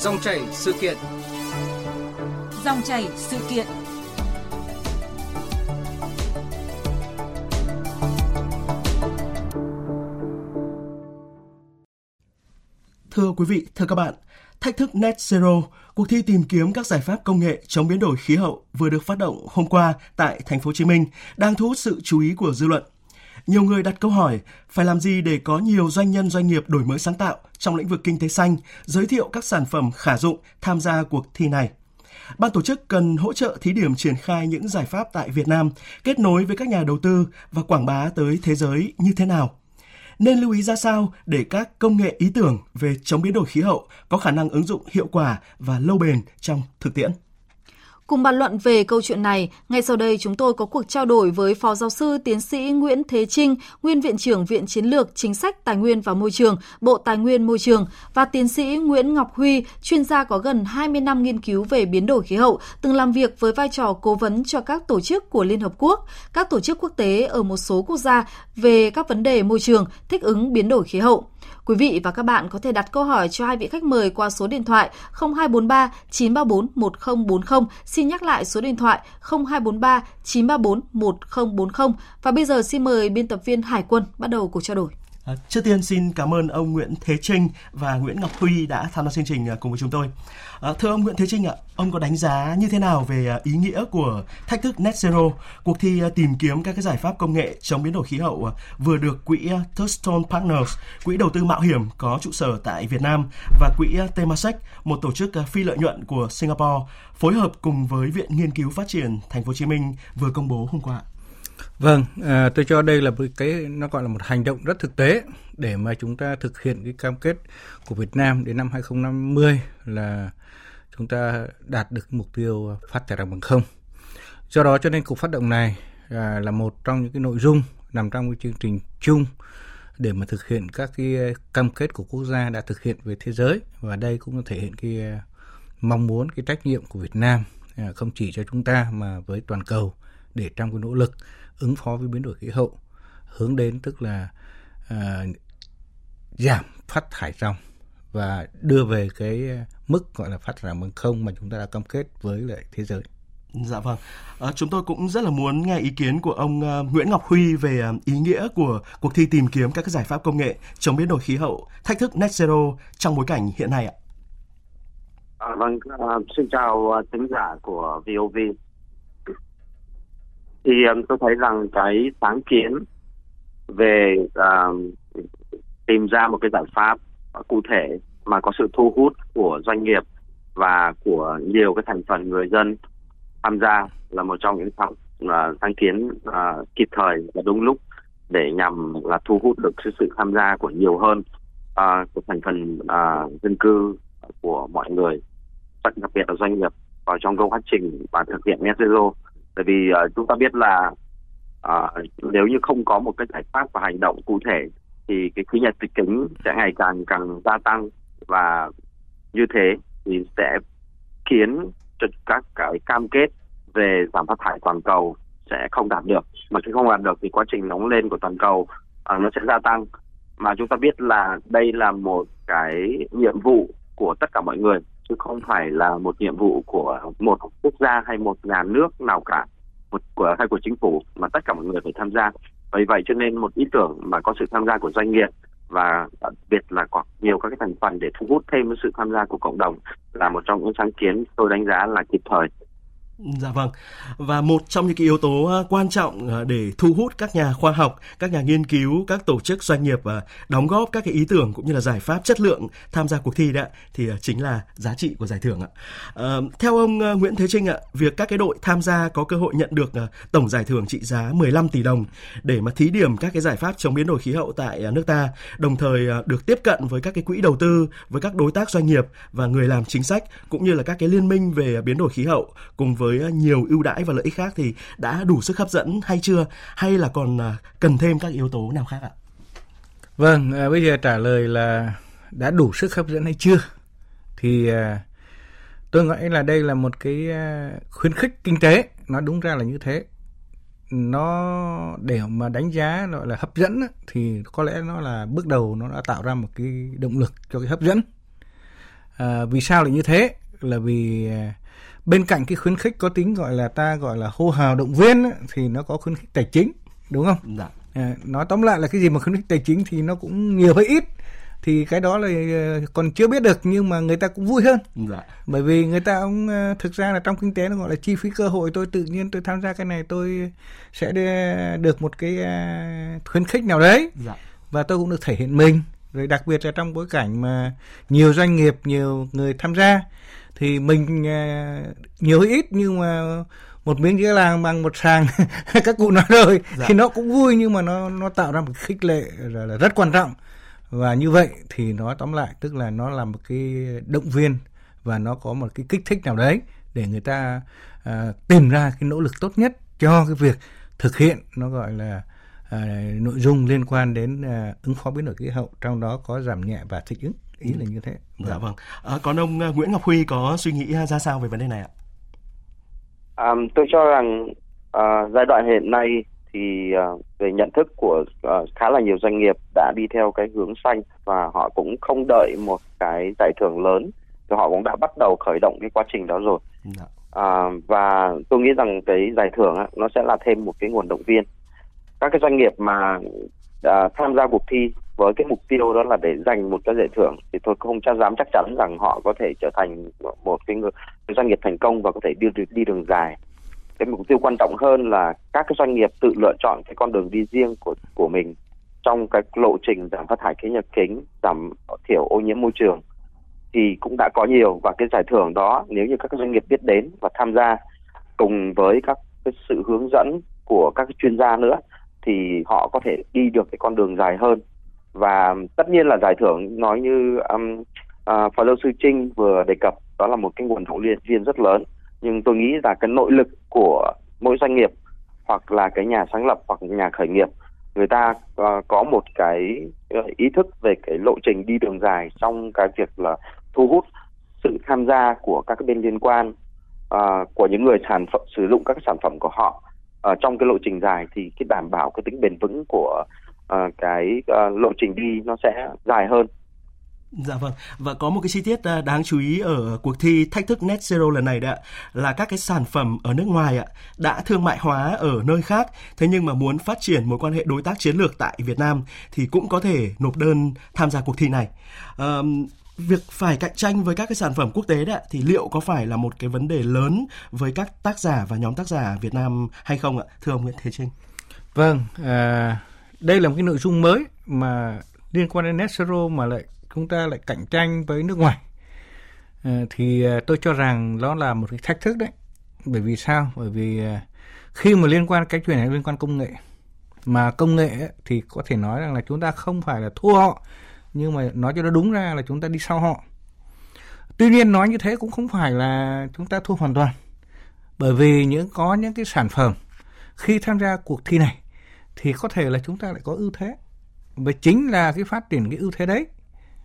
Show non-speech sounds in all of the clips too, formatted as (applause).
Dòng chảy sự kiện. Dòng chảy sự kiện. Thưa quý vị, thưa các bạn, thách thức Net Zero, cuộc thi tìm kiếm các giải pháp công nghệ chống biến đổi khí hậu vừa được phát động hôm qua tại thành phố Hồ Chí Minh đang thu hút sự chú ý của dư luận. Nhiều người đặt câu hỏi phải làm gì để có nhiều doanh nhân doanh nghiệp đổi mới sáng tạo trong lĩnh vực kinh tế xanh, giới thiệu các sản phẩm khả dụng tham gia cuộc thi này. Ban tổ chức cần hỗ trợ thí điểm triển khai những giải pháp tại Việt Nam, kết nối với các nhà đầu tư và quảng bá tới thế giới như thế nào? Nên lưu ý ra sao để các công nghệ ý tưởng về chống biến đổi khí hậu có khả năng ứng dụng hiệu quả và lâu bền trong thực tiễn? Cùng bàn luận về câu chuyện này, ngay sau đây chúng tôi có cuộc trao đổi với Phó Giáo sư Tiến sĩ Nguyễn Thế Trinh, Nguyên Viện trưởng Viện Chiến lược Chính sách Tài nguyên và Môi trường, Bộ Tài nguyên Môi trường và Tiến sĩ Nguyễn Ngọc Huy, chuyên gia có gần 20 năm nghiên cứu về biến đổi khí hậu, từng làm việc với vai trò cố vấn cho các tổ chức của Liên Hợp Quốc, các tổ chức quốc tế ở một số quốc gia về các vấn đề môi trường, thích ứng biến đổi khí hậu. Quý vị và các bạn có thể đặt câu hỏi cho hai vị khách mời qua số điện thoại 0243 934 1040. Xin nhắc lại số điện thoại 0243 934 1040. Và bây giờ xin mời biên tập viên Hải quân bắt đầu cuộc trao đổi. À, trước tiên xin cảm ơn ông Nguyễn Thế Trinh và Nguyễn Ngọc Huy đã tham gia chương trình ờ, cùng với chúng tôi. À, thưa ông Nguyễn Thế Trinh ạ, ông có đánh giá như thế nào về ý nghĩa của thách thức Net Zero, cuộc thi tìm kiếm các cái giải pháp công nghệ chống biến đổi khí hậu vừa được quỹ Thurston Partners, quỹ đầu tư mạo hiểm có trụ sở tại Việt Nam và quỹ Temasek, một tổ chức phi lợi nhuận của Singapore, phối hợp cùng với Viện Nghiên cứu Phát triển Thành phố Hồ Chí Minh vừa công bố hôm qua? Vâng, à, tôi cho đây là một cái nó gọi là một hành động rất thực tế để mà chúng ta thực hiện cái cam kết của Việt Nam đến năm 2050 là chúng ta đạt được mục tiêu phát thải bằng không. Do đó cho nên cuộc phát động này à, là một trong những cái nội dung nằm trong cái chương trình chung để mà thực hiện các cái cam kết của quốc gia đã thực hiện về thế giới và đây cũng thể hiện cái mong muốn cái trách nhiệm của Việt Nam à, không chỉ cho chúng ta mà với toàn cầu để trong cái nỗ lực ứng phó với biến đổi khí hậu hướng đến tức là à, giảm phát thải ròng và đưa về cái mức gọi là phát thải bằng không mà chúng ta đã cam kết với lại thế giới. Dạ vâng. À, chúng tôi cũng rất là muốn nghe ý kiến của ông uh, Nguyễn Ngọc Huy về uh, ý nghĩa của cuộc thi tìm kiếm các giải pháp công nghệ chống biến đổi khí hậu, thách thức net zero trong bối cảnh hiện nay ạ. À, vâng, uh, xin chào uh, thính giả của VOV thì um, tôi thấy rằng cái sáng kiến về uh, tìm ra một cái giải pháp cụ thể mà có sự thu hút của doanh nghiệp và của nhiều cái thành phần người dân tham gia là một trong những sáng, uh, à, sáng kiến uh, kịp thời và đúng lúc để nhằm là thu hút được sự, sự tham gia của nhiều hơn uh, của thành phần uh, dân cư của mọi người đặc biệt là doanh nghiệp vào trong câu quá trình và thực hiện net zero bởi vì uh, chúng ta biết là uh, nếu như không có một cái giải pháp và hành động cụ thể thì cái khí nhà kịch kính sẽ ngày càng càng gia tăng và như thế thì sẽ khiến cho các cái cam kết về giảm phát thải toàn cầu sẽ không đạt được. Mà khi không đạt được thì quá trình nóng lên của toàn cầu uh, nó sẽ gia tăng. Mà chúng ta biết là đây là một cái nhiệm vụ của tất cả mọi người chứ không phải là một nhiệm vụ của một quốc gia hay một nhà nước nào cả, một của, hay của chính phủ, mà tất cả mọi người phải tham gia. Vì vậy cho nên một ý tưởng mà có sự tham gia của doanh nghiệp và đặc biệt là có nhiều các cái thành phần để thu hút thêm sự tham gia của cộng đồng là một trong những sáng kiến tôi đánh giá là kịp thời. Dạ vâng. Và một trong những cái yếu tố ờ, quan trọng ờ, để thu hút các nhà khoa học, các nhà nghiên cứu, các tổ chức doanh nghiệp và đóng góp các cái ý tưởng cũng như là giải pháp chất lượng tham gia cuộc thi đó thì chính là giá trị của giải thưởng ạ. À, theo ông Nguyễn Thế Trinh ạ, việc các cái đội tham gia có cơ hội nhận được tổng giải thưởng trị giá 15 tỷ đồng để mà thí điểm các cái giải pháp chống biến đổi khí hậu tại nước ta, đồng thời được tiếp cận với các cái quỹ đầu tư, với các đối tác doanh nghiệp và người làm chính sách cũng như là các cái liên minh về biến đổi khí hậu cùng với với ờ, nhiều ưu đãi và lợi ích khác thì đã đủ sức hấp dẫn hay chưa? Hay là còn ờ, cần thêm các yếu tố nào khác ạ? Vâng, à, bây giờ trả lời là đã đủ sức hấp dẫn hay chưa? Thì à, tôi nghĩ là đây là một cái à, khuyến khích kinh tế. Nó đúng ra là như thế. Nó để mà đánh giá gọi là hấp dẫn thì có lẽ nó là bước đầu nó đã tạo ra một cái động lực cho cái hấp dẫn. À, vì sao lại như thế? Là vì à, bên cạnh cái khuyến khích có tính gọi là ta gọi là hô hào động viên ấy, thì nó có khuyến khích tài chính đúng không? Dạ. À, nói tóm lại là cái gì mà khuyến khích tài chính thì nó cũng nhiều hay ít thì cái đó là ờ, còn chưa biết được nhưng mà người ta cũng vui hơn dạ. bởi vì người ta cũng ờ, thực ra là trong kinh tế nó gọi là chi phí cơ hội tôi tự nhiên tôi tham gia cái này tôi sẽ được một cái ờ, khuyến khích nào đấy dạ. và tôi cũng được thể hiện mình rồi đặc biệt là trong bối cảnh mà nhiều doanh nghiệp nhiều người tham gia thì mình nhiều ít nhưng mà một miếng dưa làng bằng một sàng (laughs) các cụ nói rồi dạ. thì nó cũng vui nhưng mà nó nó tạo ra một khích lệ là, là rất quan trọng và như vậy thì nói tóm lại tức là nó là một cái động viên và nó có một cái kích thích nào đấy để người ta à, tìm ra cái nỗ lực tốt nhất cho cái việc thực hiện nó gọi là à, nội dung liên quan đến à, ứng phó biến đổi khí hậu trong đó có giảm nhẹ và thích ứng ý là như thế. Dạ vâng. À, còn ông à, Nguyễn Ngọc Huy có suy nghĩ ra sao về vấn đề này ạ? À, tôi cho rằng à, giai đoạn hiện nay thì uh, về nhận thức của uh, khá là nhiều doanh nghiệp đã đi theo cái hướng xanh và họ cũng không đợi một cái giải thưởng lớn. Thì họ cũng đã bắt đầu khởi động cái quá trình đó rồi. À, và tôi nghĩ rằng cái giải thưởng á, nó sẽ là thêm một cái nguồn động viên. Các cái doanh nghiệp mà à, tham gia cuộc thi với cái mục tiêu đó là để giành một cái giải thưởng thì tôi không chắc dám chắc chắn rằng họ có thể trở thành một cái, người, doanh nghiệp thành công và có thể đi đi đường dài. Cái mục tiêu quan trọng hơn là các cái doanh nghiệp tự lựa chọn cái con đường đi riêng của của mình trong cái lộ trình giảm phát thải khí nhà kính giảm thiểu ô nhiễm môi trường thì cũng đã có nhiều. Và cái giải thưởng đó nếu như các doanh nghiệp biết đến và tham gia cùng với các cái sự hướng dẫn của các chuyên gia nữa thì họ có thể đi được cái con đường dài hơn và tất nhiên là giải thưởng nói như um, à, phó giáo sư Trinh vừa đề cập đó là một cái nguồn động viên rất lớn. Nhưng tôi nghĩ là cái nội lực của mỗi doanh nghiệp hoặc là cái nhà sáng lập hoặc nhà khởi nghiệp người ta uh, có một cái ờ, ý thức về cái lộ trình đi đường dài trong cái việc là thu hút sự tham gia của các bên liên quan uh, của những người sản phẩm sử dụng các sản phẩm của họ. Uh, trong cái lộ trình dài thì cái đảm bảo cái tính bền vững của uh, cái uh, lộ trình đi nó sẽ dài hơn Dạ vâng, và có một cái chi tiết à, đáng chú ý ở cuộc thi Thách thức Net Zero lần này đấy ạ, là các cái sản phẩm ở nước ngoài ạ đã thương mại hóa ở nơi khác, thế nhưng mà muốn phát triển mối quan hệ đối tác chiến lược tại Việt Nam thì cũng có thể nộp đơn tham gia cuộc thi này. À, việc phải cạnh tranh với các cái sản phẩm quốc tế đấy thì liệu có phải là một cái vấn đề lớn với các tác giả và nhóm tác giả Việt Nam hay không ạ, thưa ông Nguyễn Thế Trinh? Vâng, à, đây là một cái nội dung mới mà liên quan đến Net Zero mà lại chúng ta lại cạnh tranh với nước ngoài. Ờ, thì ờ, tôi cho rằng nó là một cái thách thức đấy. Bởi vì sao? Bởi vì ờ, khi mà liên quan cái chuyện này liên quan công nghệ mà công nghệ ấy, thì có thể nói rằng là chúng ta không phải là thua họ nhưng mà nói cho nó đúng ra là chúng ta đi sau họ. Tuy nhiên nói như thế cũng không phải là chúng ta thua hoàn toàn. Bởi vì những có những cái sản phẩm khi tham gia cuộc thi này thì có thể là chúng ta lại có ưu thế. Và chính là cái phát triển cái ưu thế đấy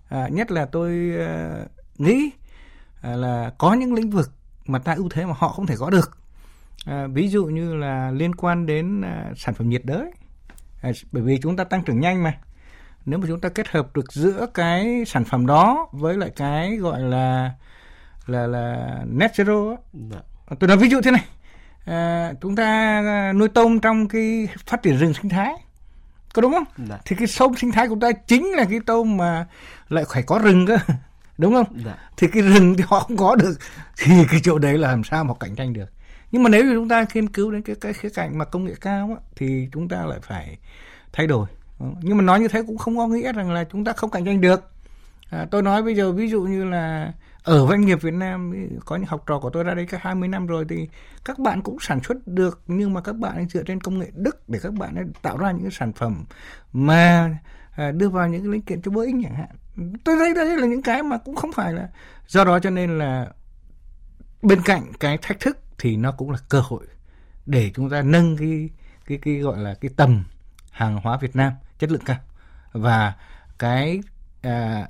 à, nhất là tôi à, nghĩ à, là có những lĩnh vực mà ta ưu thế mà họ không thể có được. À, ví dụ như là liên quan đến à, sản phẩm nhiệt đới. À, bởi vì chúng ta tăng trưởng nhanh mà. Nếu mà chúng ta kết hợp được giữa cái sản phẩm đó với lại cái gọi là là là net zero dạ. tôi nói ví dụ thế này à, chúng ta nuôi tôm trong cái phát triển rừng sinh thái. Có đúng không? Dạ. thì cái sông sinh thái của ta chính là cái tôm mà lại phải có rừng cơ. (laughs) Đúng không? Dạ. thì cái rừng thì họ không có được thì cái chỗ đấy là làm sao mà cạnh tranh được? Nhưng mà nếu như chúng ta nghiên cứu đến cái cái khía cạnh mà công nghệ cao á, thì chúng ta lại phải thay đổi. Nhưng mà nói như thế cũng không có nghĩa rằng là chúng ta không cạnh tranh được. À, tôi nói bây giờ ví dụ như là ở doanh nghiệp Việt Nam có những học trò của tôi ra đây các 20 năm rồi thì các bạn cũng sản xuất được nhưng mà các bạn dựa trên công nghệ Đức để các bạn tạo ra những cái sản phẩm mà à, đưa vào những cái linh kiện cho Boeing chẳng hạn. Tôi thấy đây là những cái mà cũng không phải là do đó cho nên là bên cạnh cái thách thức thì nó cũng là cơ hội để chúng ta nâng cái cái cái gọi là cái tầm hàng hóa Việt Nam chất lượng cao. Và cái à,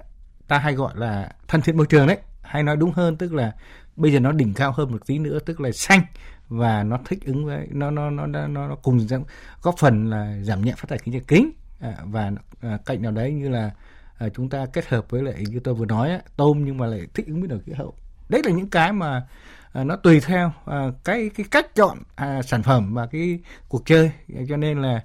ta hay gọi là thân thiện môi trường đấy hay nói đúng hơn tức là bây giờ nó đỉnh cao hơn một tí nữa tức là xanh và nó thích ứng với nó nó nó nó, nó cùng góp phần là giảm nhẹ phát thải khí nhà kính. À, và à, cạnh nào đấy như là à, chúng ta kết hợp với lại như tôi vừa nói tôm nhưng mà lại thích ứng biến đổi khí hậu. Đấy là những cái mà à, nó tùy theo à, cái cái cách chọn à, sản phẩm và cái cuộc chơi. Cho nên là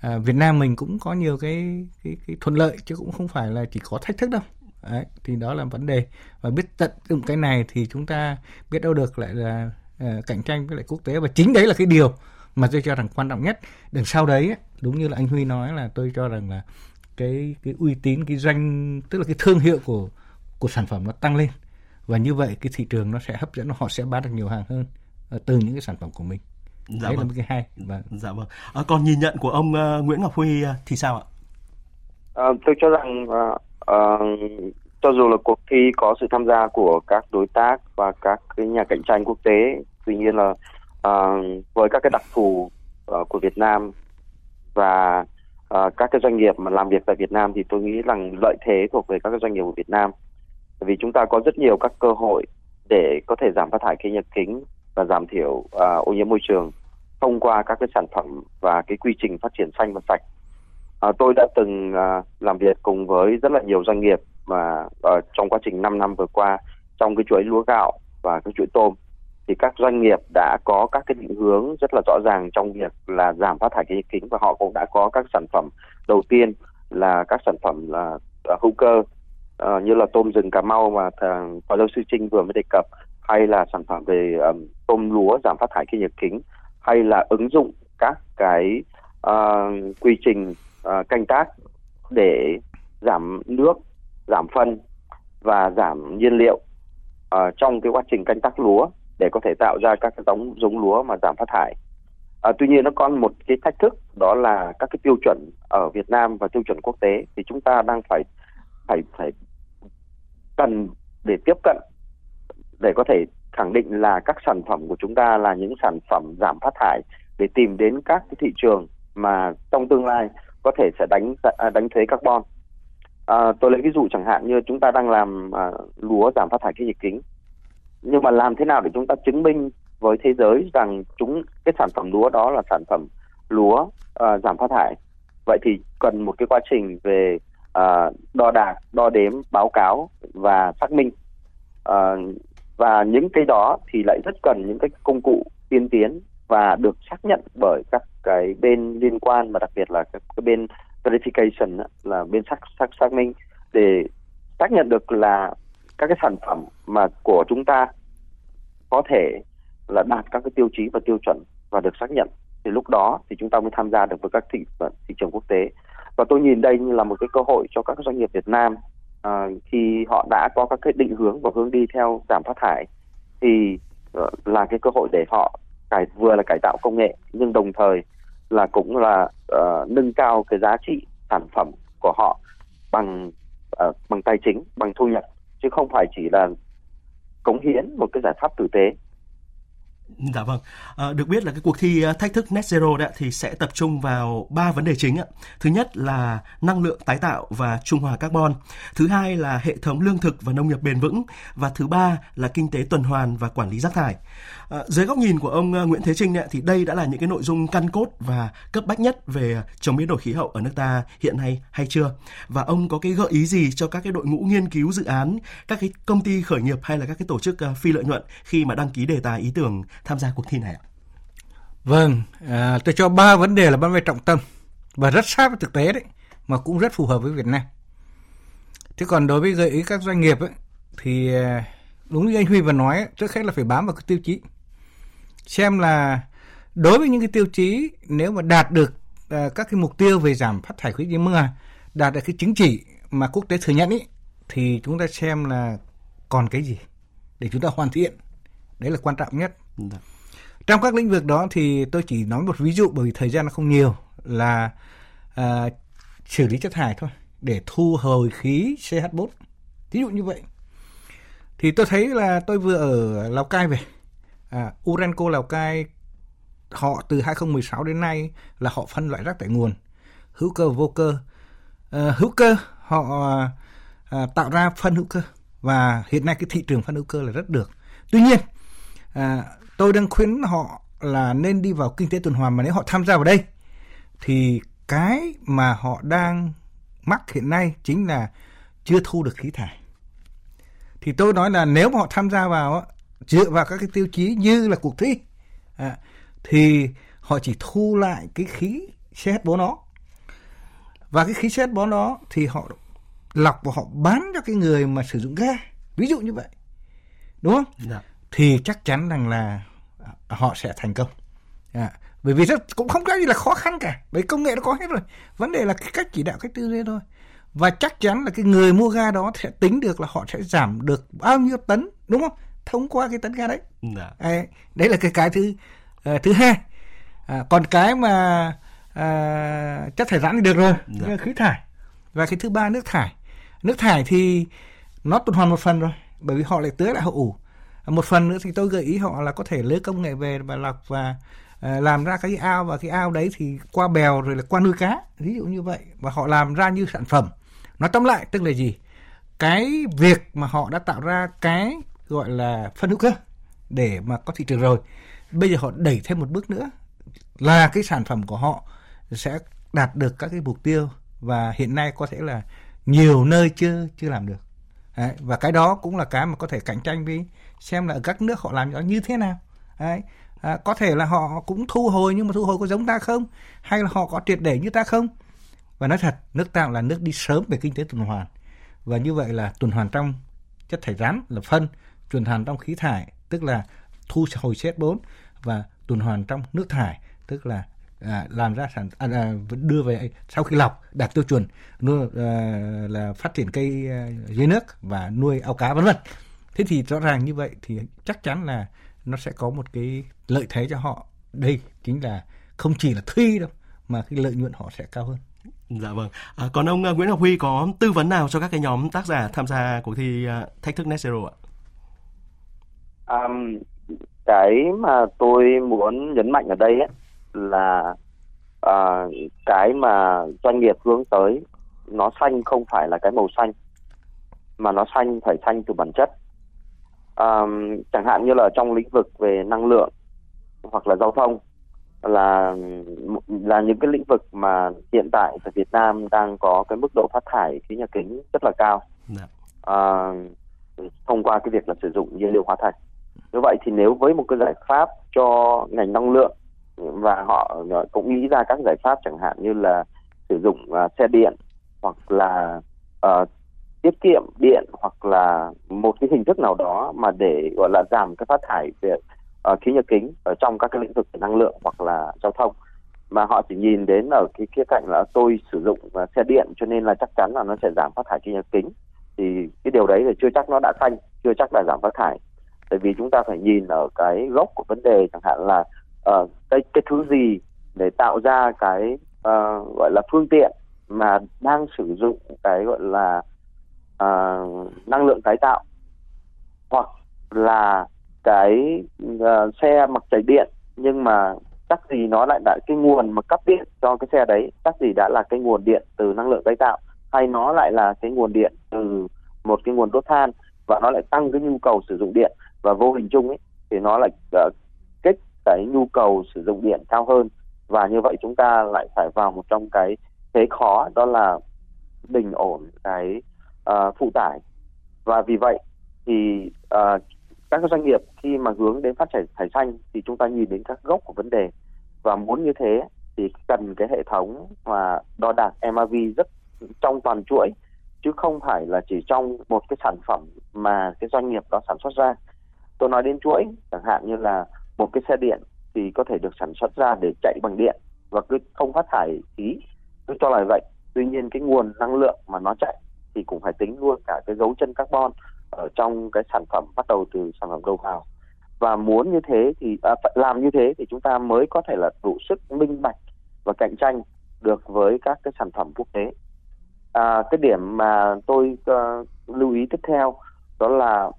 à, Việt Nam mình cũng có nhiều cái, cái cái thuận lợi chứ cũng không phải là chỉ có thách thức đâu đấy, thì đó là vấn đề. Và biết tận dụng cái này thì chúng ta biết đâu được lại là à, cạnh tranh với lại quốc tế. Và chính đấy là cái điều mà tôi cho rằng quan trọng nhất. Đằng sau đấy đúng như là anh Huy nói là tôi cho rằng là cái cái uy tín cái doanh tức là cái thương hiệu của của sản phẩm nó tăng lên. Và như vậy cái thị trường nó sẽ hấp dẫn họ sẽ bán được nhiều hàng hơn ờ, từ những cái sản phẩm của mình. Dạ đấy vâng. là một cái hay. Và dạ vâng. À, còn nhìn nhận của ông uh, Nguyễn Ngọc Huy uh, thì sao ạ? À, tôi cho rằng uh, uh, cho dù là cuộc thi có sự tham gia của các đối tác và các cái nhà cạnh tranh quốc tế tuy nhiên là uh, với các cái đặc thù uh, của Việt Nam và uh, các cái doanh nghiệp mà làm việc tại Việt Nam thì tôi nghĩ rằng lợi thế thuộc về các cái doanh nghiệp của Việt Nam vì chúng ta có rất nhiều các cơ hội để có thể giảm phát thải khí nhà kính và giảm thiểu uh, ô nhiễm môi trường thông qua các cái sản phẩm và cái quy trình phát triển xanh và sạch. À, tôi đã từng à, làm việc cùng với rất là nhiều doanh nghiệp mà à, trong quá trình 5 năm vừa qua trong cái chuỗi lúa gạo và cái chuỗi tôm. Thì các doanh nghiệp đã có các cái định hướng rất là rõ ràng trong việc là giảm phát thải khí nhà kính và họ cũng đã có các sản phẩm đầu tiên là các sản phẩm là à, hữu cơ à, như là tôm rừng Cà Mau mà thằng phó giáo sư Trinh vừa mới đề cập hay là sản phẩm về um, tôm lúa giảm phát thải khí nhà kính hay là ứng dụng các cái uh, quy trình uh, canh tác để giảm nước, giảm phân và giảm nhiên liệu uh, trong cái quá trình canh tác lúa để có thể tạo ra các cái giống giống lúa mà giảm phát thải. À, tuy nhiên nó còn một cái thách thức đó là các cái tiêu chuẩn ở Việt Nam và tiêu chuẩn quốc tế thì chúng ta đang phải phải phải cần để tiếp cận để có thể khẳng định là các sản phẩm của chúng ta là những sản phẩm giảm phát thải để tìm đến các cái thị trường mà trong tương lai có thể sẽ đánh à, đánh thuế carbon. À, tôi lấy ví dụ chẳng hạn như chúng ta đang làm à, lúa giảm phát thải khí nhà kính. Nhưng mà làm thế nào để chúng ta chứng minh với thế giới rằng chúng cái sản phẩm lúa đó là sản phẩm lúa à, giảm phát thải? Vậy thì cần một cái quá trình về à, đo đạc đo đếm báo cáo và xác minh. À, và những cái đó thì lại rất cần những cái công cụ tiên tiến và được xác nhận bởi các cái bên liên quan và đặc biệt là các cái bên verification là bên xác xác xác minh để xác nhận được là các cái sản phẩm mà của chúng ta có thể là đạt các cái tiêu chí và tiêu chuẩn và được xác nhận. Thì lúc đó thì chúng ta mới tham gia được với các thị thị trường quốc tế. Và tôi nhìn đây như là một cái cơ hội cho các doanh nghiệp Việt Nam à, khi họ đã có các cái định hướng và hướng đi theo giảm phát thải thì uh, là cái cơ hội để họ cải vừa là cải tạo công nghệ nhưng đồng thời là cũng là uh, nâng cao cái giá trị sản phẩm của họ bằng uh, bằng tài chính bằng thu nhập chứ không phải chỉ là cống hiến một cái giải pháp tử tế. Dạ vâng, à, được biết là cái cuộc thi ờ, thách thức Net Zero đấy thì sẽ tập trung vào ba vấn đề chính ạ. Thứ nhất là năng lượng tái tạo và trung hòa carbon. Thứ hai là hệ thống lương thực và nông nghiệp bền vững và thứ ba là kinh tế tuần hoàn và quản lý rác thải. À, dưới góc nhìn của ông Nguyễn Thế Trinh thì đây đã là những cái nội dung căn cốt và cấp bách nhất về chống biến đổi khí hậu ở nước ta hiện nay hay chưa? Và ông có cái gợi ý gì cho các cái đội ngũ nghiên cứu dự án, các cái công ty khởi nghiệp hay là các cái tổ chức phi lợi nhuận khi mà đăng ký đề tài ý tưởng tham gia cuộc thi này ạ? Vâng, à, tôi cho ba vấn đề là vấn đề trọng tâm và rất sát với thực tế đấy, mà cũng rất phù hợp với Việt Nam. Thế còn đối với gợi ý các doanh nghiệp ấy, thì à, đúng như anh Huy vừa nói, trước hết là phải bám vào cái tiêu chí. Xem là đối với những cái tiêu chí nếu mà đạt được à, các cái mục tiêu về giảm phát thải khí nhà mưa, đạt được cái chứng chỉ mà quốc tế thừa nhận ý, thì chúng ta xem là còn cái gì để chúng ta hoàn thiện. Đấy là quan trọng nhất. Được. Trong các lĩnh vực đó thì tôi chỉ nói một ví dụ bởi vì thời gian nó không nhiều là à, xử lý chất thải thôi để thu hồi khí CH4. Ví dụ như vậy. Thì tôi thấy là tôi vừa ở Lào Cai về. À, Urenco Lào Cai họ từ 2016 đến nay là họ phân loại rác tại nguồn hữu cơ vô cơ à, hữu cơ họ à, tạo ra phân hữu cơ và hiện nay cái thị trường phân hữu cơ là rất được tuy nhiên à, tôi đang khuyến họ là nên đi vào kinh tế tuần hoàn mà nếu họ tham gia vào đây thì cái mà họ đang mắc hiện nay chính là chưa thu được khí thải. Thì tôi nói là nếu mà họ tham gia vào dựa vào các cái tiêu chí như là cuộc thi à, thì họ chỉ thu lại cái khí CH4 nó và cái khí CH4 đó thì họ lọc và họ bán cho cái người mà sử dụng ga. Ví dụ như vậy. Đúng không? Dạ thì chắc chắn rằng là họ sẽ thành công. À, bởi vì rất cũng không có gì là khó khăn cả. Bởi công nghệ nó có hết rồi. Vấn đề là cái cách chỉ đạo cách tư duy thôi. Và chắc chắn là cái người mua ga đó sẽ tính được là họ sẽ giảm được bao nhiêu tấn đúng không? Thông qua cái tấn ga đấy. Dạ. đấy, là cái cái thứ uh, thứ hai. À, còn cái mà uh, chất thải rắn thì được rồi. Dạ. khí thải. Và cái thứ ba nước thải. Nước thải thì nó tuần hoàn một phần rồi bởi vì họ lại tưới lại hậu ủ một phần nữa thì tôi gợi ý họ là có thể lấy công nghệ về và lọc và ờ, làm ra cái ao và cái ao đấy thì qua bèo rồi là qua nuôi cá ví dụ như vậy. Và họ làm ra như sản phẩm. Nói tóm lại tức là gì? Cái việc mà họ đã tạo ra cái gọi là phân hữu cơ để mà có thị trường rồi. Bây giờ họ đẩy thêm một bước nữa là cái sản phẩm của họ sẽ đạt được các cái mục tiêu và hiện nay có thể là nhiều nơi chưa chưa làm được. Đấy, và cái đó cũng là cái mà có thể cạnh tranh với xem là ở các nước họ làm nó như thế nào. Đấy. À, có thể là họ cũng thu hồi nhưng mà thu hồi có giống ta không? Hay là họ có triệt để như ta không? Và nói thật nước ta là nước đi sớm về kinh tế tuần hoàn. Và như vậy là tuần hoàn trong chất thải rắn là phân tuần hoàn trong khí thải tức là thu hồi xét 4 và tuần hoàn trong nước thải tức là à, làm ra sản à, à, đưa về sau khi lọc đạt tiêu chuẩn nuôi à, là phát triển cây à, dưới nước và nuôi ao cá vân vân thế thì rõ ràng như vậy thì chắc chắn là nó sẽ có một cái lợi thế cho họ đây chính là không chỉ là thuy đâu mà cái lợi nhuận họ sẽ cao hơn Dạ vâng. À, còn ông uh, Nguyễn Ngọc Huy có tư vấn nào cho các cái nhóm tác giả tham gia cuộc thi uh, thách thức Net Zero ạ? Um, cái mà tôi muốn nhấn mạnh ở đây ấy, là uh, cái mà doanh nghiệp hướng tới nó xanh không phải là cái màu xanh mà nó xanh phải xanh từ bản chất um, chẳng hạn như là trong lĩnh vực về năng lượng hoặc là giao thông là là những cái lĩnh vực mà hiện tại tại Việt Nam đang có cái mức độ phát thải khí nhà kính rất là cao. À, thông qua cái việc là sử dụng nhiên liệu hóa thạch. Như vậy thì nếu với một cái giải pháp cho ngành năng lượng và họ cũng nghĩ ra các giải pháp chẳng hạn như là sử dụng uh, xe điện hoặc là uh, tiết kiệm điện hoặc là một cái hình thức nào đó mà để gọi là giảm cái phát thải về uh, khí nhà kính ở trong các cái lĩnh vực năng lượng hoặc là giao thông. Mà họ chỉ nhìn đến ở cái khía cạnh là tôi sử dụng uh, xe điện cho nên là chắc chắn là nó sẽ giảm phát thải khí nhà kính. Thì cái điều đấy thì chưa chắc nó đã xanh chưa chắc là giảm phát thải. Tại vì chúng ta phải nhìn ở cái gốc của vấn đề chẳng hạn là uh, cái cái thứ gì để tạo ra cái uh, gọi là phương tiện mà đang sử dụng cái gọi là uh, năng lượng tái tạo hoặc là cái uh, xe mặc chạy điện nhưng mà chắc gì nó lại là cái nguồn mà cấp điện cho cái xe đấy chắc gì đã là cái nguồn điện từ năng lượng tái tạo hay nó lại là cái nguồn điện từ một cái nguồn đốt than và nó lại tăng cái nhu cầu sử dụng điện và vô hình chung ấy thì nó lại uh, kích cái nhu cầu sử dụng điện cao hơn. Và như vậy chúng ta lại phải vào một trong cái thế khó đó là bình ổn cái uh, phụ tải. Và vì vậy thì uh, các doanh nghiệp khi mà hướng đến phát triển thải xanh thì chúng ta nhìn đến các gốc của vấn đề. Và muốn như thế thì cần cái hệ thống mà đo đạc MAV rất trong toàn chuỗi chứ không phải là chỉ trong một cái sản phẩm mà cái doanh nghiệp đó sản xuất ra. Tôi nói đến chuỗi chẳng hạn như là một cái xe điện thì có thể được sản xuất ra để chạy bằng điện và cứ không phát thải khí. Tôi cho là vậy. Tuy nhiên cái nguồn năng lượng mà nó chạy thì cũng phải tính luôn cả cái dấu chân carbon ở trong cái sản phẩm bắt đầu từ sản phẩm đầu vào. Và muốn như thế thì à, làm như thế thì chúng ta mới có thể là đủ sức minh bạch và cạnh tranh được với các cái sản phẩm quốc tế. À, cái điểm mà tôi uh, lưu ý tiếp theo đó là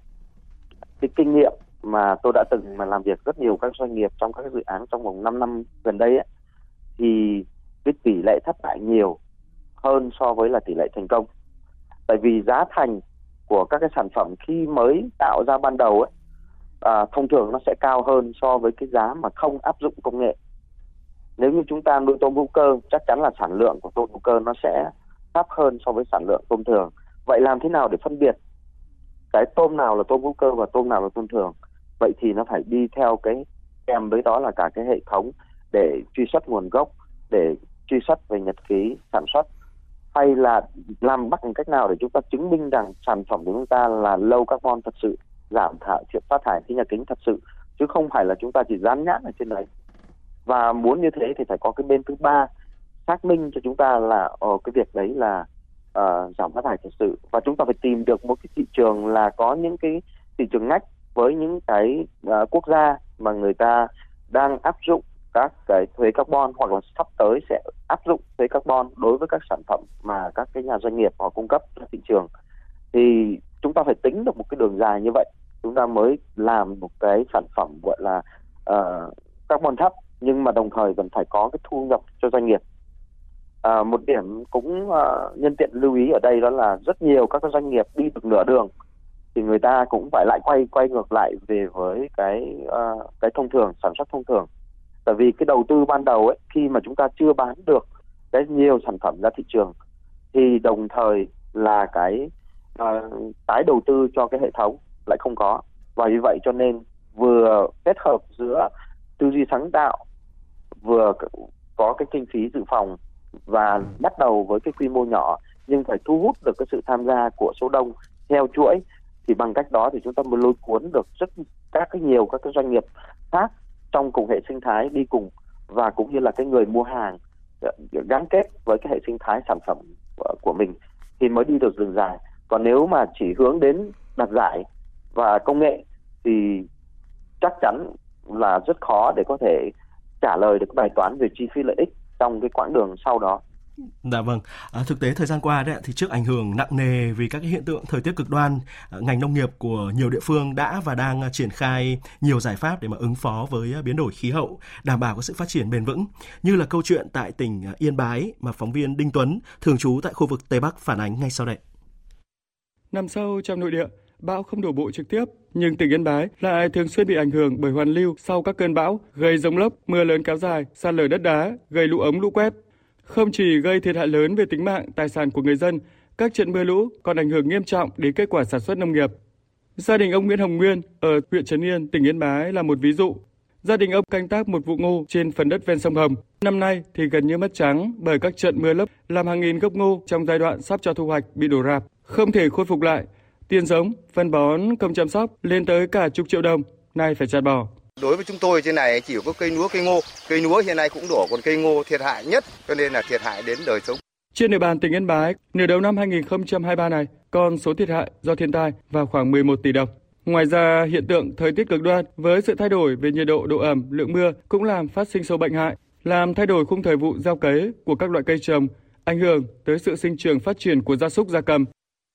cái kinh nghiệm mà tôi đã từng mà làm việc rất nhiều các doanh nghiệp trong các dự án trong vòng 5 năm gần đây ấy, thì cái tỷ lệ thất bại nhiều hơn so với là tỷ lệ thành công tại vì giá thành của các cái sản phẩm khi mới tạo ra ban đầu ấy à, thông thường nó sẽ cao hơn so với cái giá mà không áp dụng công nghệ. Nếu như chúng ta nuôi tôm hữu cơ chắc chắn là sản lượng của tôm hữu cơ nó sẽ thấp hơn so với sản lượng tôm thường. Vậy làm thế nào để phân biệt cái tôm nào là tôm hữu cơ và tôm nào là tôm thường? Vậy thì nó phải đi theo cái kèm với đó là cả cái hệ thống để truy xuất nguồn gốc để truy xuất về nhật ký sản xuất hay là làm bắt cách nào để chúng ta chứng minh rằng sản phẩm của chúng ta là low carbon thật sự giảm thải chuyện phát thải khí nhà kính thật sự chứ không phải là chúng ta chỉ dán nhãn ở trên đấy. Và muốn như thế thì phải có cái bên thứ ba xác minh cho chúng ta là ở cái việc đấy là uh, giảm phát thải thật sự. Và chúng ta phải tìm được một cái thị trường là có những cái thị trường ngách với những cái uh, quốc gia mà người ta đang áp dụng các cái thuế carbon hoặc là sắp tới sẽ áp dụng thuế carbon đối với các sản phẩm mà các cái nhà doanh nghiệp họ cung cấp cho thị trường. Thì chúng ta phải tính được một cái đường dài như vậy. Chúng ta mới làm một cái sản phẩm gọi là uh, carbon thấp nhưng mà đồng thời vẫn phải có cái thu nhập cho doanh nghiệp. À, một điểm cũng uh, nhân tiện lưu ý ở đây đó là rất nhiều các doanh nghiệp đi được nửa đường thì người ta cũng phải lại quay quay ngược lại về với cái uh, cái thông thường sản xuất thông thường tại vì cái đầu tư ban đầu ấy khi mà chúng ta chưa bán được cái nhiều sản phẩm ra thị trường thì đồng thời là cái uh, tái đầu tư cho cái hệ thống lại không có. Và vì vậy cho nên vừa kết hợp giữa tư duy sáng tạo vừa có cái kinh phí dự phòng và bắt đầu với cái quy mô nhỏ nhưng phải thu hút được cái sự tham gia của số đông theo chuỗi thì bằng cách đó thì chúng ta mới lôi cuốn được rất các cái nhiều các cái doanh nghiệp khác trong cùng hệ sinh thái đi cùng và cũng như là cái người mua hàng ờ, gắn kết với cái hệ sinh thái sản phẩm của mình thì mới đi được đường dài còn nếu mà chỉ hướng đến đặt giải và công nghệ thì chắc chắn là rất khó để có thể trả lời được bài toán về chi phí lợi ích trong cái quãng đường sau đó. Dạ vâng, à, thực tế thời gian qua đấy thì trước ảnh hưởng nặng nề vì các hiện tượng thời tiết cực đoan, à, ngành nông nghiệp của nhiều địa phương đã và đang à, triển khai nhiều giải pháp để mà ứng phó với à, biến đổi khí hậu, đảm bảo có sự phát triển bền vững. Như là câu chuyện tại tỉnh à, Yên Bái mà phóng viên Đinh Tuấn thường trú tại khu vực Tây Bắc phản ánh ngay sau đây. Nằm sâu trong nội địa, bão không đổ bộ trực tiếp, nhưng tỉnh Yên Bái lại thường xuyên bị ảnh hưởng bởi hoàn lưu sau các cơn bão, gây rông lốc, mưa lớn kéo dài, sạt lở đất đá, gây lũ ống lũ quét. Không chỉ gây thiệt hại lớn về tính mạng, tài sản của người dân, các trận mưa lũ còn ảnh hưởng nghiêm trọng đến kết quả sản xuất nông nghiệp. Gia đình ông Nguyễn Hồng Nguyên ở huyện Trấn Yên, tỉnh Yên Bái là một ví dụ. Gia đình ông canh tác một vụ ngô trên phần đất ven sông Hồng. Năm nay thì gần như mất trắng bởi các trận mưa lốc làm hàng nghìn gốc ngô trong giai đoạn sắp cho thu hoạch bị đổ rạp, không thể khôi phục lại tiền giống, phân bón, công chăm sóc lên tới cả chục triệu đồng, nay phải chặt bỏ. Đối với chúng tôi trên này chỉ có cây lúa, cây ngô. Cây lúa hiện nay cũng đổ, còn cây ngô thiệt hại nhất, cho nên là thiệt hại đến đời sống. Trên địa bàn tỉnh Yên Bái, nửa đầu năm 2023 này, con số thiệt hại do thiên tai vào khoảng 11 tỷ đồng. Ngoài ra, hiện tượng thời tiết cực đoan với sự thay đổi về nhiệt độ, độ ẩm, lượng mưa cũng làm phát sinh sâu bệnh hại, làm thay đổi khung thời vụ gieo cấy của các loại cây trồng, ảnh hưởng tới sự sinh trưởng phát triển của gia súc gia cầm,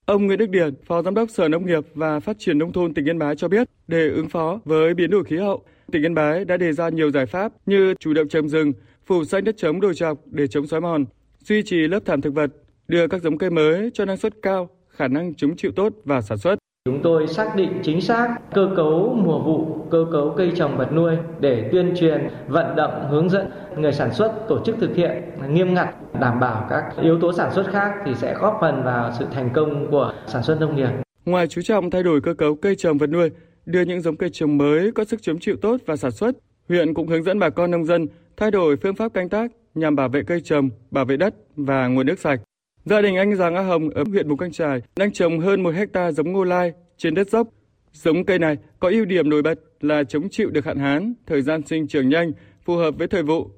Ông Nguyễn Đức Điền, Phó Giám đốc Sở Nông nghiệp và Phát triển Nông thôn tỉnh Yên Bái cho biết, để ứng phó với biến đổi khí hậu, tỉnh Yên Bái đã đề ra nhiều giải pháp như chủ động trồng rừng, phủ xanh đất trống đồi trọc để chống xói mòn, duy trì lớp thảm thực vật, đưa các giống cây mới cho năng suất cao, khả năng chống chịu tốt và sản xuất. Chúng tôi xác định chính xác cơ cấu mùa vụ, cơ cấu cây trồng vật nuôi để tuyên truyền, vận động, hướng dẫn người sản xuất tổ chức thực hiện nghiêm ngặt, đảm bảo các yếu tố sản xuất khác thì sẽ góp phần vào sự thành công của sản xuất nông nghiệp. Ngoài chú trọng thay đổi cơ cấu cây trồng vật nuôi, đưa những giống cây trồng mới có sức chống chịu tốt và sản xuất, huyện cũng hướng dẫn bà con nông dân thay đổi phương pháp canh tác nhằm bảo vệ cây trồng, bảo vệ đất và nguồn nước sạch. Gia đình anh Giàng A Hồng ở huyện Mù Căng Trải đang trồng hơn một hecta giống ngô lai trên đất dốc. Giống cây này có ưu điểm nổi bật là chống chịu được hạn hán, thời gian sinh trưởng nhanh, phù hợp với thời vụ.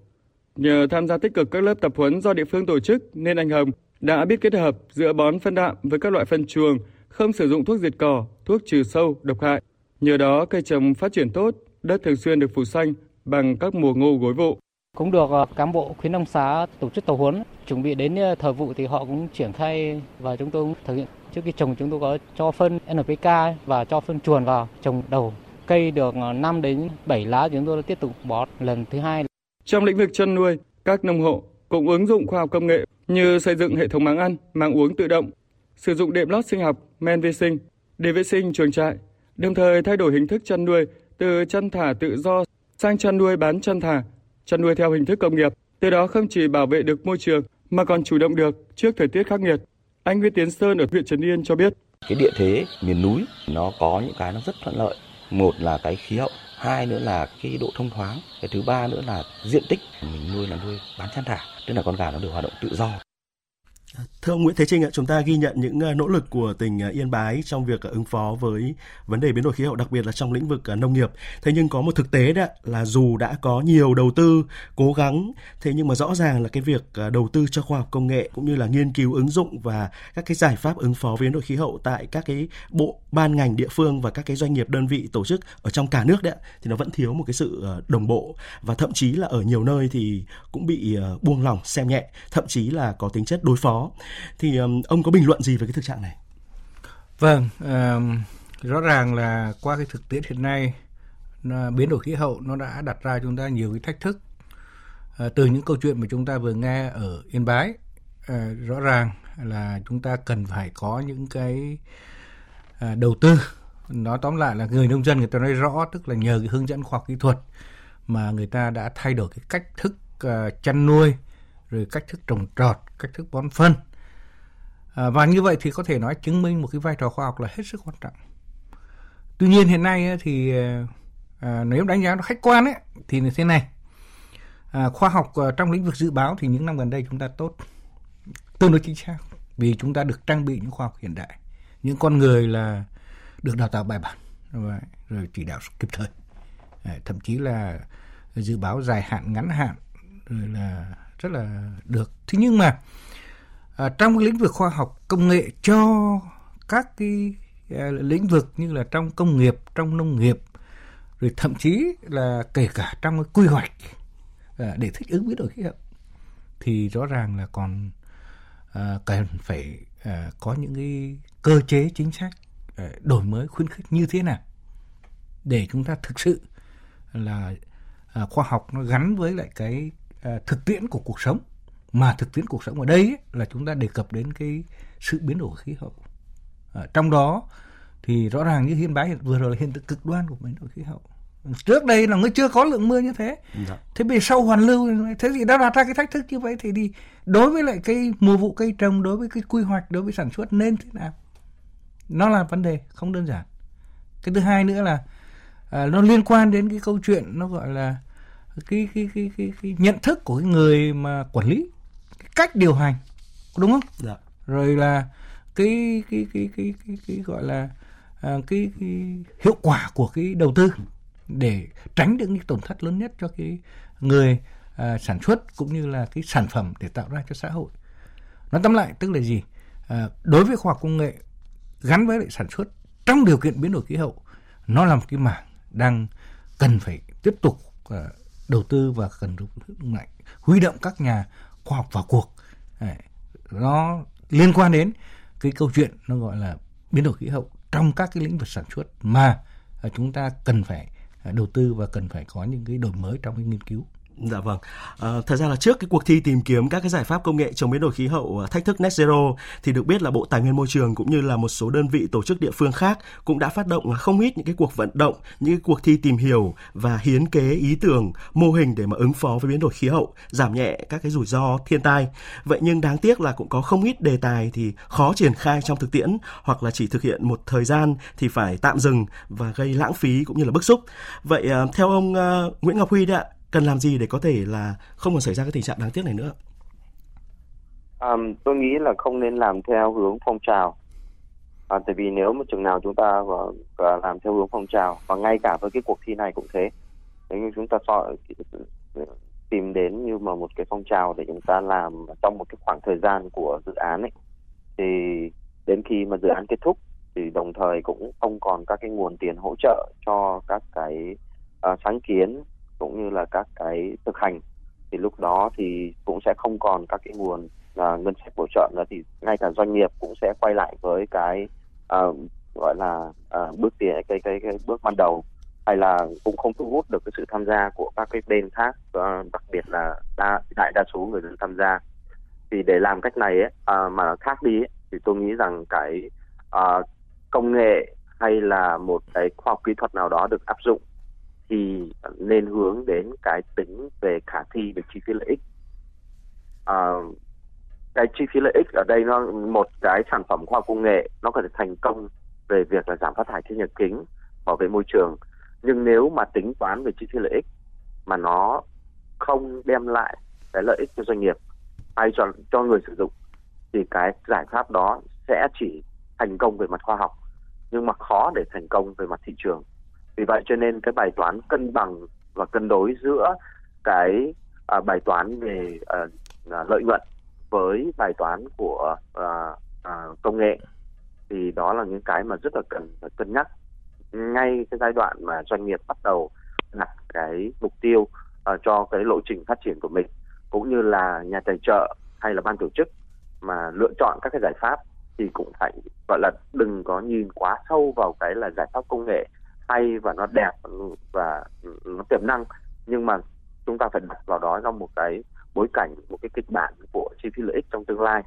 Nhờ tham gia tích cực các lớp tập huấn do địa phương tổ chức nên anh Hồng đã biết kết hợp giữa bón phân đạm với các loại phân chuồng, không sử dụng thuốc diệt cỏ, thuốc trừ sâu, độc hại. Nhờ đó cây trồng phát triển tốt, đất thường xuyên được phủ xanh bằng các mùa ngô gối vụ. Cũng được ờ, cán bộ khuyến nông xã tổ chức tập huấn, chuẩn bị đến ờ, thời vụ thì họ cũng triển khai và chúng tôi cũng thực hiện. Trước khi trồng chúng tôi có cho phân NPK và cho phân chuồn vào trồng đầu. Cây được ờ, 5 đến 7 lá chúng tôi tiếp tục bón lần thứ hai. Trong lĩnh vực chăn nuôi, các nông hộ cũng ứng dụng khoa học công nghệ như xây dựng hệ thống máng ăn, máng uống tự động, sử dụng đệm lót sinh học, men vi sinh để vệ sinh chuồng trại, đồng thời thay đổi hình thức chăn nuôi từ chăn thả tự do sang chăn nuôi bán chăn thả chăn nuôi theo hình thức công nghiệp, từ đó không chỉ bảo vệ được môi trường mà còn chủ động được trước thời tiết khắc nghiệt. Anh Nguyễn Tiến Sơn ở huyện Trấn Yên cho biết. Cái địa thế miền núi nó có những cái nó rất thuận lợi. Một là cái khí hậu, hai nữa là cái độ thông thoáng, cái thứ ba nữa là diện tích mình nuôi là nuôi bán chăn thả, tức là con gà nó được hoạt động tự do. Thưa ông Nguyễn Thế Trinh, chúng ta ghi nhận những ờ, nỗ lực của tỉnh ờ, Yên Bái trong việc ờ, ứng phó với vấn đề biến đổi khí hậu, đặc biệt là trong lĩnh vực nông nghiệp. Thế nhưng có một thực tế đó là dù đã có nhiều đầu tư, cố gắng, thế nhưng mà rõ ràng là cái việc đầu tư cho khoa học công nghệ cũng như là nghiên cứu ứng dụng và các cái giải pháp ứng phó với biến đổi khí hậu tại các cái bộ ban ngành địa phương và các cái doanh nghiệp đơn vị tổ chức ở trong cả nước đấy thì nó vẫn thiếu một cái sự đồng bộ và thậm chí là ở nhiều nơi thì cũng bị buông lỏng xem nhẹ, thậm chí là có tính chất đối phó thì um, ông có bình luận gì về cái thực trạng này? Vâng, um, rõ ràng là qua cái thực tiễn hiện nay biến đổi khí hậu nó đã đặt ra chúng ta nhiều cái thách thức uh, từ những câu chuyện mà chúng ta vừa nghe ở Yên Bái uh, rõ ràng là chúng ta cần phải có những cái uh, đầu tư nói tóm lại là người nông dân người ta nói rõ tức là nhờ cái hướng dẫn khoa học kỹ thuật mà người ta đã thay đổi cái cách thức uh, chăn nuôi rồi cách thức trồng trọt, cách thức bón phân. À, và như vậy thì có thể nói chứng minh một cái vai trò khoa học là hết sức quan trọng. Tuy nhiên hiện nay thì à, à nếu đánh giá nó khách quan ấy, thì như thế này. À, khoa học à, trong lĩnh vực dự báo thì những năm gần đây chúng ta tốt, tương đối chính xác vì chúng ta được trang bị những khoa học hiện đại, những con người là được đào tạo bài bản rồi, rồi chỉ đạo kịp thời, à, thậm chí là dự báo dài hạn, ngắn hạn, rồi là rất là được. Thế nhưng mà à, trong lĩnh vực khoa học công nghệ cho các cái à, lĩnh vực như là trong công nghiệp trong nông nghiệp rồi thậm chí là kể cả trong cái quy hoạch à, để thích ứng biến đổi khí hậu thì rõ ràng là còn à, cần phải à, có những cái cơ chế chính sách à, đổi mới khuyến khích như thế nào để chúng ta thực sự là à, khoa học nó gắn với lại cái thực tiễn của cuộc sống. Mà thực tiễn cuộc sống ở đây ấy, là chúng ta đề cập đến cái sự biến đổi khí hậu. À, trong đó thì rõ ràng như hiên bái vừa rồi là hiện tượng cực đoan của biến đổi khí hậu. Trước đây là nó chưa có lượng mưa như thế. Dạ. thế bây sau hoàn lưu thế thì đã đặt ra cái thách thức như vậy thì đi đối với lại cái mùa vụ cây trồng đối với cái quy hoạch đối với sản xuất nên thế nào? Nó là vấn đề không đơn giản. Cái thứ hai nữa là à, nó liên quan đến cái câu chuyện nó gọi là cái cái cái cái, cái nhận thức của cái người mà quản lý cái cách điều hành đúng không? Dạ. rồi là cái cái cái cái cái, cái gọi là à, cái, cái hiệu quả của cái đầu tư để tránh được những tổn thất lớn nhất cho cái người à, sản xuất cũng như là cái sản phẩm để tạo ra cho xã hội. Nói tóm lại tức là gì? À, đối với khoa học công nghệ gắn với lại sản xuất trong điều kiện biến đổi khí hậu nó là một cái mảng đang cần phải tiếp tục uh, đầu tư và cần lại huy động các nhà khoa học vào cuộc. Nó liên quan đến cái câu chuyện nó gọi là biến đổi khí hậu trong các cái lĩnh vực sản xuất mà à, chúng ta cần phải à, đầu tư và cần phải có những cái đổi mới trong cái nghiên cứu. Dạ vâng. À, thật ra là trước cái cuộc thi tìm kiếm các cái giải pháp công nghệ chống biến đổi khí hậu ờ, thách thức net zero thì được biết là Bộ Tài nguyên Môi trường cũng như là một số đơn vị tổ chức địa phương khác cũng đã phát động không ít những cái cuộc vận động, những cái cuộc thi tìm hiểu và hiến kế ý tưởng, mô hình để mà ứng phó với biến đổi khí hậu, giảm nhẹ các cái rủi ro thiên tai. Vậy nhưng đáng tiếc là cũng có không ít đề tài thì khó triển khai trong thực tiễn hoặc là chỉ thực hiện một thời gian thì phải tạm dừng và gây lãng phí cũng như là bức xúc. Vậy ờ, theo ông Nguyễn Ngọc Huy đấy ạ, cần làm gì để có thể là không còn xảy ra cái tình trạng đáng tiếc này nữa? À, tôi nghĩ là không nên làm theo hướng phong trào. À, tại vì nếu mà chừng nào chúng ta có, có làm theo hướng phong trào và ngay cả với cái cuộc thi này cũng thế. Nếu như chúng ta so, tìm đến như mà một cái phong trào để chúng ta làm trong một cái khoảng thời gian của dự án ấy thì đến khi mà dự án kết thúc thì đồng thời cũng không còn các cái nguồn tiền hỗ trợ cho các cái uh, sáng kiến cũng như là các cái thực hành thì lúc đó thì cũng sẽ không còn các cái nguồn uh, ngân sách bổ trợ nữa thì ngay cả doanh nghiệp cũng sẽ quay lại với cái uh, gọi là uh, bước tiền cái, cái cái bước ban đầu hay là cũng không thu hút được cái sự tham gia của các cái bên khác uh, đặc biệt là đa, đại đa số người dân tham gia. Thì để làm cách này ấy, uh, mà khác đi ấy, thì tôi nghĩ rằng cái uh, công nghệ hay là một cái khoa học kỹ thuật nào đó được áp dụng thì nên hướng đến cái tính về khả thi về chi phí lợi ích. À, cái chi phí lợi ích ở đây nó một cái sản phẩm khoa học công nghệ nó có thể thành công về việc là giảm phát thải khí nhà kính bảo vệ môi trường. Nhưng nếu mà tính toán về chi phí lợi ích mà nó không đem lại cái lợi ích cho doanh nghiệp hay cho cho người sử dụng thì cái giải pháp đó sẽ chỉ thành công về mặt khoa học nhưng mà khó để thành công về mặt thị trường vì vậy cho nên cái bài toán cân bằng và cân đối giữa cái à, bài toán về à, à, lợi nhuận với bài toán của à, à, công nghệ thì đó là những cái mà rất là cần phải cân nhắc. Ngay cái giai đoạn mà doanh nghiệp bắt đầu đặt cái mục tiêu uh, cho cái lộ trình phát triển của mình cũng như là nhà tài trợ hay là ban tổ chức mà lựa chọn các cái giải pháp thì cũng phải gọi là đừng có nhìn quá sâu vào cái là giải pháp công nghệ hay và nó đẹp và nó tiềm năng. Nhưng mà chúng ta phải đặt vào đó trong một cái bối cảnh một cái kịch bản của chi phí lợi ích trong tương lai.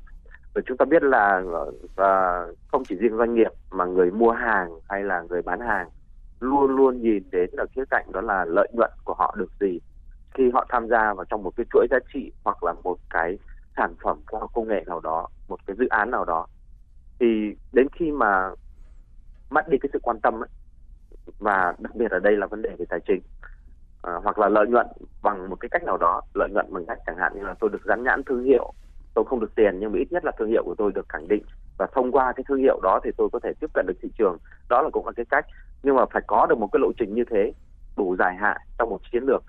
Và chúng ta biết là uh, không chỉ riêng doanh nghiệp mà người mua hàng hay là người bán hàng luôn luôn nhìn đến ở khía cạnh đó là lợi nhuận của họ được gì. Khi họ tham gia vào trong một cái chuỗi giá trị hoặc là một cái sản phẩm khoa học công nghệ nào đó một cái dự án nào đó thì đến khi mà mất đi cái sự quan tâm ấy, và đặc biệt ở đây là vấn đề về tài chính. À, hoặc là lợi nhuận bằng một cái cách nào đó lợi nhuận bằng cách chẳng hạn như là tôi được gắn nhãn thương hiệu tôi không được tiền nhưng mà ít nhất là thương hiệu của tôi được khẳng định. Và thông qua cái thương hiệu đó thì tôi có thể tiếp cận được thị trường. Đó là cũng là cái cách. Nhưng mà phải có được một cái lộ trình như thế đủ dài hạn trong một chiến lược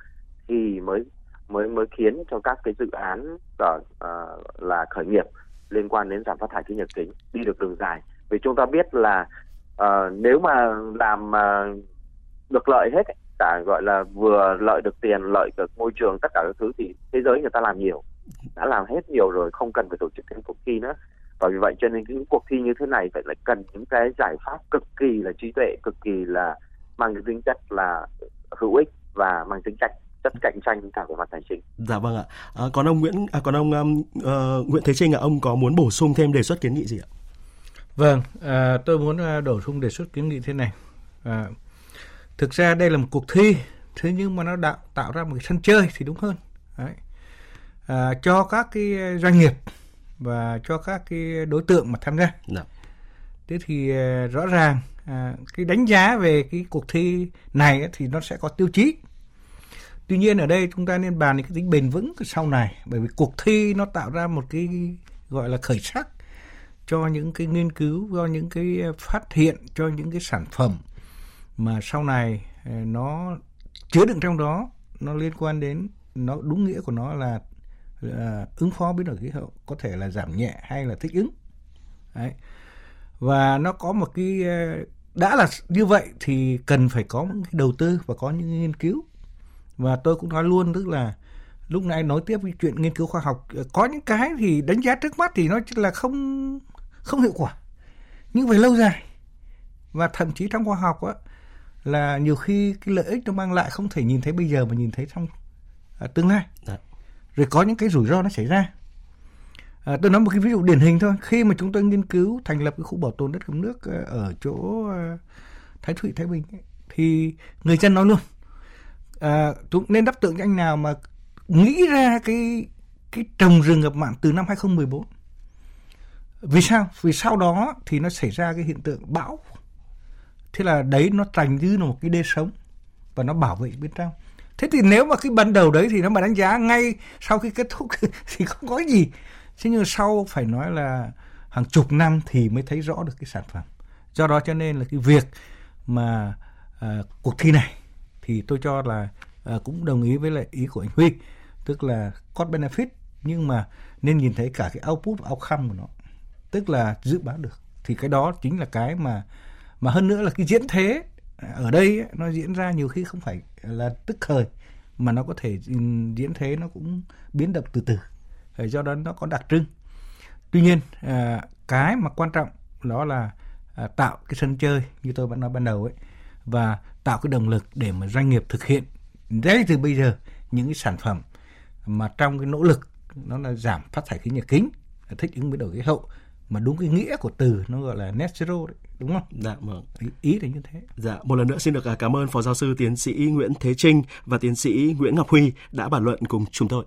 thì mới mới mới khiến cho các cái dự án ở uh, là khởi nghiệp liên quan đến giảm phát thải khí nhà kính đi được đường dài. Vì chúng ta biết là uh, nếu mà làm uh, được lợi hết cả gọi là vừa lợi được tiền lợi được môi trường tất cả các thứ thì thế giới người ta làm nhiều đã làm hết nhiều rồi không cần phải tổ chức thêm cuộc thi nữa và vì vậy cho nên những cuộc thi như thế này phải lại cần những cái giải pháp cực kỳ là trí tuệ cực kỳ là mang cái tính chất là hữu ích và mang tính chất rất cạnh tranh cả về mặt tài chính. Dạ vâng ạ. À, còn ông Nguyễn à, còn ông um, uh, Nguyễn Thế Trinh ạ, ông có muốn bổ sung thêm đề xuất kiến nghị gì ạ? Vâng, à, tôi muốn bổ sung đề xuất kiến nghị thế này. À, thực ra đây là một cuộc thi, thế nhưng mà nó tạo tạo ra một cái sân chơi thì đúng hơn. Đấy à, cho các cái doanh nghiệp và cho các cái đối tượng mà tham gia. Dạ. Thế thì à, rõ ràng à, cái đánh giá về cái cuộc thi này thì nó sẽ có tiêu chí. Tuy nhiên ở đây chúng ta nên bàn cái tính bền vững sau này bởi vì cuộc thi nó tạo ra một cái gọi là khởi sắc cho những cái nghiên cứu, cho những cái ờ, phát hiện, cho những cái sản phẩm mà sau này ờ, nó chứa đựng trong đó nó liên quan đến nó đúng nghĩa của nó là là ứng phó biến đổi khí hậu có thể là giảm nhẹ hay là thích ứng Đấy. và nó có một cái đã là như vậy thì cần phải có những cái đầu tư và có những nghiên cứu và tôi cũng nói luôn tức là lúc nãy nói tiếp cái chuyện nghiên cứu khoa học có những cái thì đánh giá trước mắt thì nó là không không hiệu quả. Nhưng về lâu dài và thậm chí trong khoa học á là nhiều khi cái lợi ích nó mang lại không thể nhìn thấy bây giờ mà nhìn thấy trong à, tương lai. Đấy rồi có những cái rủi ro nó xảy ra. À, tôi nói một cái ví dụ điển hình thôi. Khi mà chúng tôi nghiên cứu thành lập cái khu bảo tồn đất ngập nước ờ, ở chỗ ờ, thái thụy thái bình ấy, thì người dân nói luôn à, chúng nên đáp tượng cho anh nào mà nghĩ ra cái cái trồng rừng ngập mặn từ năm 2014 vì sao? Vì sau đó thì nó xảy ra cái hiện tượng bão. Thế là đấy nó thành như là một cái đê sống và nó bảo vệ bên trong. Thế thì nếu mà cái ban đầu đấy thì nó mà đánh giá ngay sau khi kết thúc (laughs) thì không có gì. Thế nhưng sau phải nói là hàng chục năm thì mới thấy rõ được cái sản phẩm. Do đó cho nên là cái việc mà à, cuộc thi này thì tôi cho là à, cũng đồng ý với lại ý của anh Huy. Tức là cost benefit nhưng mà nên nhìn thấy cả cái output và outcome của nó tức là dự báo được. Thì cái đó chính là cái mà mà hơn nữa là cái diễn thế ở đây ấy, nó diễn ra nhiều khi không phải là tức thời mà nó có thể diễn thế nó cũng biến động từ từ. Do đó nó có đặc trưng. Tuy nhiên à, cái mà quan trọng đó là à, tạo cái sân chơi như tôi vẫn nói ban đầu ấy và tạo cái động lực để mà doanh nghiệp thực hiện ngay từ bây giờ những cái sản phẩm mà trong cái nỗ lực nó là giảm phát thải khí nhà kính thích ứng biến đổi khí hậu mà đúng cái nghĩa của từ nó gọi là net zero đấy đúng không? Dạ vâng. Ý, ý là như thế. Dạ, một lần nữa xin được à, cảm ơn Phó giáo sư tiến sĩ Nguyễn Thế Trinh và tiến sĩ Nguyễn Ngọc Huy đã bàn luận cùng chúng tôi.